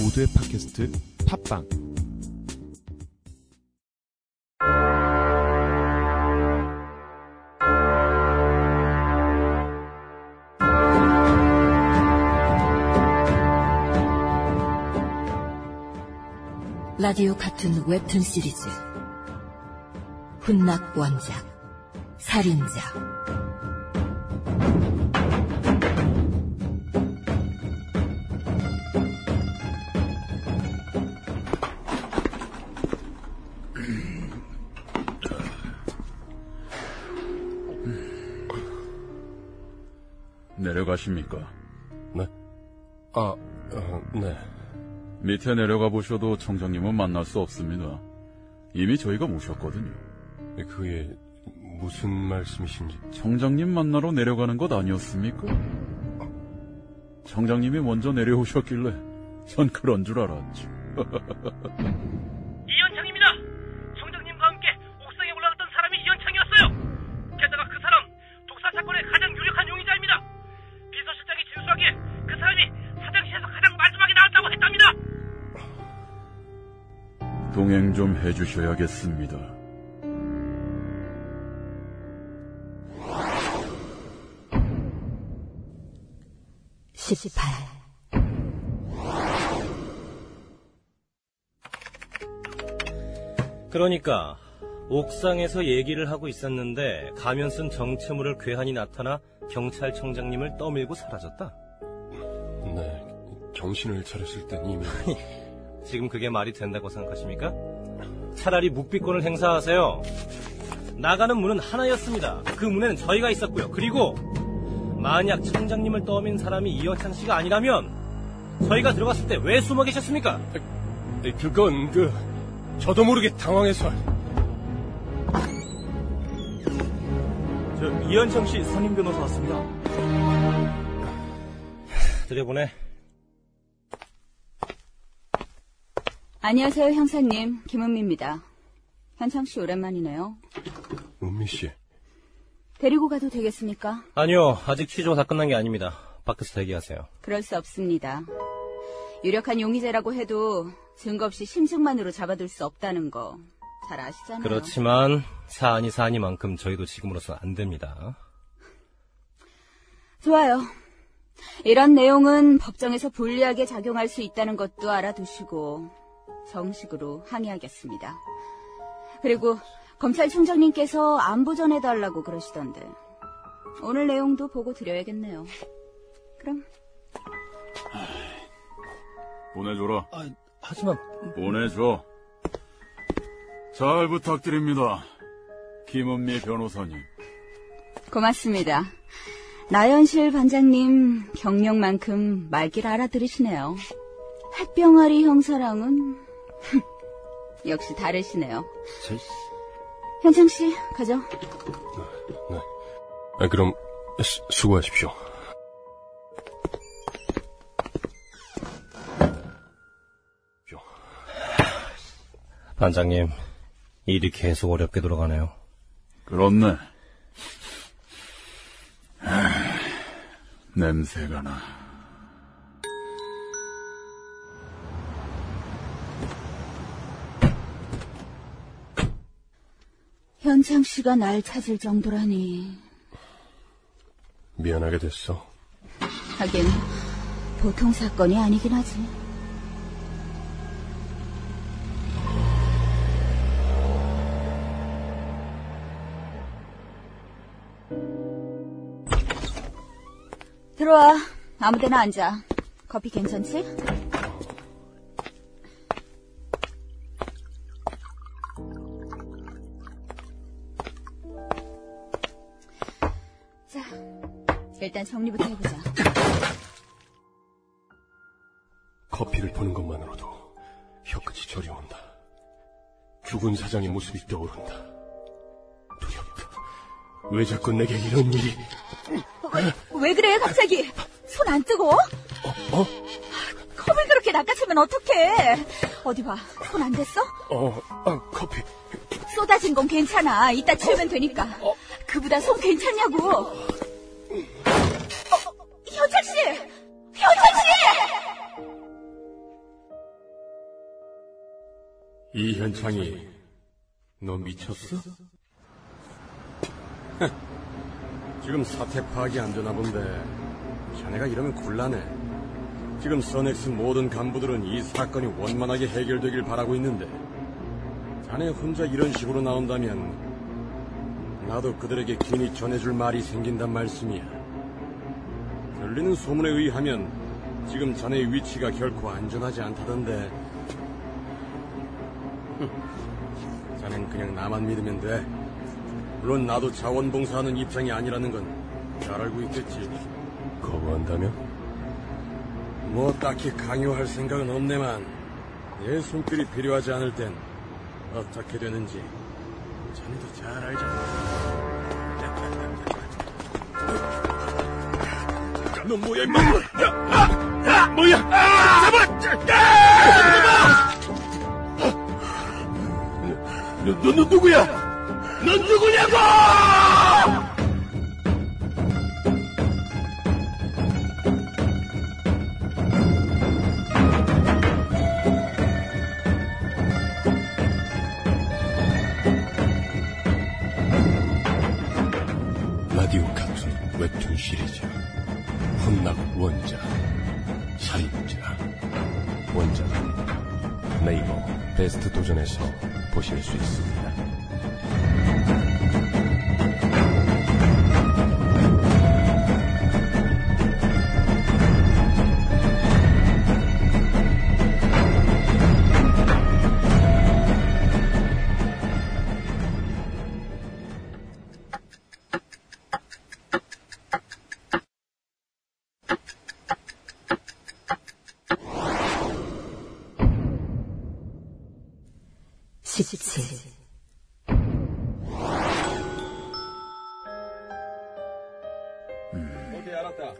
모두의 팟캐스트 팟빵. 라디오 같은 웹툰 시리즈. 훈낙 원작. 살인자 가십니까? 네? 아, 어, 네. 밑에 내려가 보셔도 청장님은 만날 수 없습니다. 이미 저희가 모셨거든요. 그게 무슨 말씀이신지. 청장님 만나러 내려가는 것 아니었습니까? 청장님이 먼저 내려오셨길래 전 그런 줄 알았죠. 동행 좀 해주셔야겠습니다. 십팔 그러니까 옥상에서 얘기를 하고 있었는데 가면 쓴 정체물을 괴한이 나타나 경찰청장님을 떠밀고 사라졌다. 네. 정신을 차렸을 땐 이미. 지금 그게 말이 된다고 생각하십니까? 차라리 묵비권을 행사하세요. 나가는 문은 하나였습니다. 그 문에는 저희가 있었고요. 그리고 만약 청장님을 떠민 사람이 이현창 씨가 아니라면 저희가 들어갔을 때 왜 숨어 계셨습니까? 그건 그, 저도 모르게 당황해서. 저 이현창 씨 선임 변호사 왔습니다. 들여보내. 안녕하세요, 형사님. 김은미입니다. 현창 씨 오랜만이네요. 은미 씨. 데리고 가도 되겠습니까? 아니요, 아직 취조가 다 끝난 게 아닙니다. 밖에서 대기하세요. 그럴 수 없습니다. 유력한 용의자라고 해도 증거 없이 심증만으로 잡아둘 수 없다는 거 잘 아시잖아요. 그렇지만 사안이 사안이만큼 저희도 지금으로선 안 됩니다. 좋아요. 이런 내용은 법정에서 불리하게 작용할 수 있다는 것도 알아두시고 정식으로 항의하겠습니다. 그리고 검찰총장님께서 안부 전해달라고 그러시던데 오늘 내용도 보고 드려야겠네요. 그럼 보내줘라. 하지만 보내줘. 잘 부탁드립니다. 김은미 변호사님. 고맙습니다. 나연실 반장님 경력만큼 말길 알아들으시네요. 햇병아리 형사랑은 역시 다르시네요. 현창 씨 가죠. 네. 아, 그럼, 수, 수고하십시오. 반장님 일이 계속 어렵게 돌아가네요. 그렇네. 하, 냄새가 나. 현창 씨가 날 찾을 정도라니. 미안하게 됐어. 하긴 보통 사건이 아니긴 하지. 들어와. 아무데나 앉아. 커피 괜찮지? 일단 정리부터 해보자. 커피를 보는 것만으로도 혀끝이 저려온다. 죽은 사장의 모습이 떠오른다. 두렵다. 왜 자꾸 내게 이런 일이... 왜 그래, 갑자기? 손 안 뜨고? 어? 컵을 그렇게 낚아채면 어떡해? 어디 봐. 손 안 됐어? 어, 아, 커피. 쏟아진 건 괜찮아. 이따 치우면 되니까. 그보다 손 괜찮냐고. 이 현창이 너 미쳤어? 지금 사태 파악이 안 되나 본데 자네가 이러면 곤란해. 지금 선엑스 모든 간부들은 이 사건이 원만하게 해결되길 바라고 있는데 자네 혼자 이런 식으로 나온다면 나도 그들에게 괜히 전해줄 말이 생긴단 말씀이야. 들리는 소문에 의하면 지금 자네의 위치가 결코 안전하지 않다던데. 흠, 자넨 그냥 나만 믿으면 돼. 물론 나도 자원봉사하는 입장이 아니라는 건 잘 알고 있겠지. 거부한다면? 뭐 딱히 강요할 생각은 없네만 내 손길이 필요하지 않을 땐 어떻게 되는지 자네도 잘 알잖아. 너 뭐야 임마? 야, 아, 아, 뭐야? 너 누구야? 넌 누구냐고! 라디오 카툰 웹툰 시리즈 혼납 원작 살인자 원작은 네이버 베스트 도전에서 不学虚实。17 음. 오케이 알았다.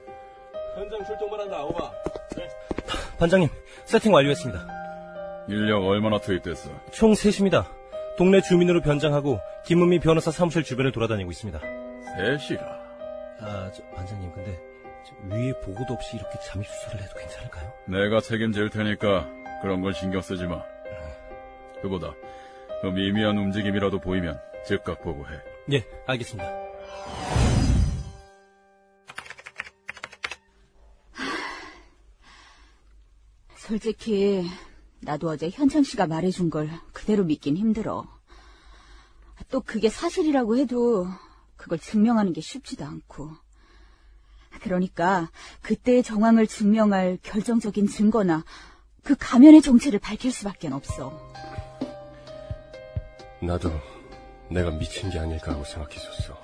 현장 출동만 한다. 오바. 네. 반장님, 세팅 완료했습니다. 인력 얼마나 투입됐어? 총 셋입니다. 동네 주민으로 변장하고 김은미 변호사 사무실 주변을 돌아다니고 있습니다. 셋이라. 아, 저, 반장님, 근데 저 위에 보고도 없이 이렇게 잠입 수사를 해도 괜찮을까요? 내가 책임질 테니까 그런 건 신경 쓰지 마. 그보다 그 미미한 움직임이라도 보이면 즉각 보고해. 예, 알겠습니다. 솔직히 나도 어제 현창 씨가 말해준 걸 그대로 믿긴 힘들어. 또 그게 사실이라고 해도 그걸 증명하는 게 쉽지도 않고. 그러니까 그때의 정황을 증명할 결정적인 증거나 그 가면의 정체를 밝힐 수밖에 없어. 나도 내가 미친 게 아닐까 하고 생각했었어.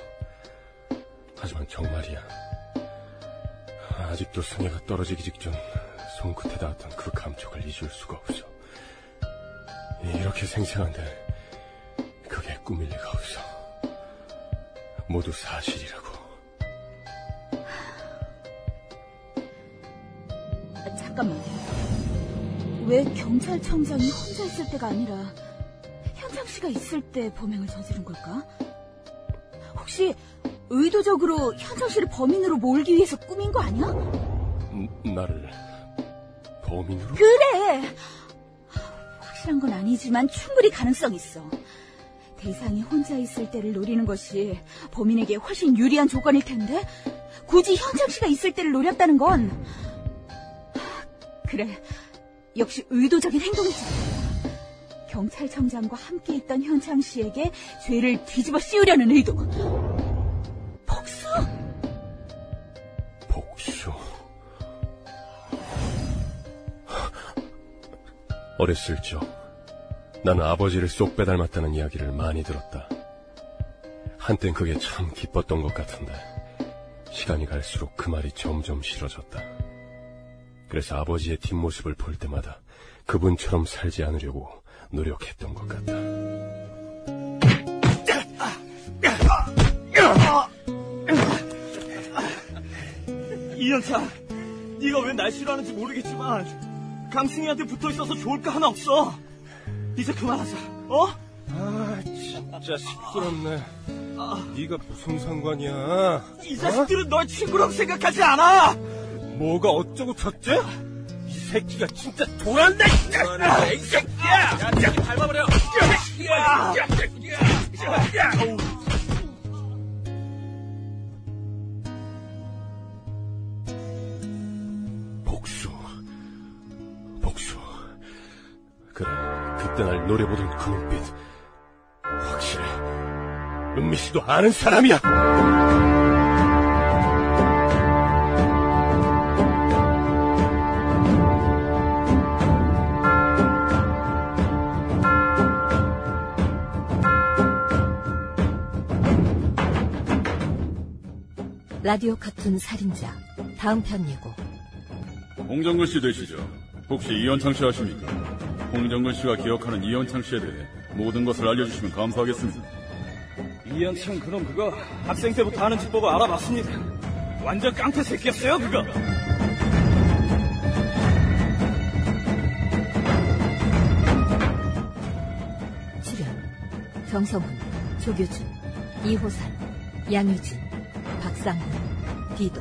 하지만 정말이야. 아직도 승혜가 떨어지기 직전 손끝에 닿았던 그 감촉을 잊을 수가 없어. 이렇게 생생한데 그게 꿈일 리가 없어. 모두 사실이라고. 아, 잠깐만. 왜 경찰청장이 혼자 있을 때가 아니라 현장 씨가 있을 때 범행을 저지른 걸까? 혹시 의도적으로 현장 씨를 범인으로 몰기 위해서 꾸민 거 아니야? n- 나를 범인으로? 그래! 확실한 건 아니지만 충분히 가능성 있어. 대상이 혼자 있을 때를 노리는 것이 범인에게 훨씬 유리한 조건일 텐데 굳이 현장 씨가 있을 때를 노렸다는 건 그래 역시 의도적인 행동이지. 경찰청장과 함께 있던 현창 씨에게 죄를 뒤집어 씌우려는 의도. 복수? 복수. 어렸을 적, 나는 아버지를 쏙 빼닮았다는 이야기를 많이 들었다. 한땐 그게 참 기뻤던 것 같은데, 시간이 갈수록 그 말이 점점 싫어졌다. 그래서 아버지의 뒷모습을 볼 때마다 그분처럼 살지 않으려고 노력했던 것 같다. 이현차, 네가 왜 날 싫어하는지 모르겠지만 강승희한테 붙어 있어서 좋을 거 하나 없어. 이제 그만하자. 어? 아, 진짜 시끄럽네. 네가 무슨 상관이야? 이 자식들은 널 친구라고 생각하지 않아. 뭐가 어쩌고 저째? 이 새끼가 진짜 돌았네! 이 새끼야! 야, 이 새끼 밟아버려! 야, 야, 야, 야, 복수. 복수. 그래, 그때 날 노려보던 그 눈빛. 확실해. 은미 씨도 아는 사람이야! 라디오 카툰 살인자 다음 편 예고 홍정근 씨 되시죠? 혹시 이현창 씨 아십니까? 홍정근 씨가 기억하는 이현창 씨에 대해 모든 것을 알려주시면 감사하겠습니다. 이현창 그럼 그거 학생 때부터 하는 짓 보고 알아봤습니다. 완전 깡패 새끼였어요 그거. 출연 정성훈, 조교준, 이호산, 양유진, 박상훈, 디도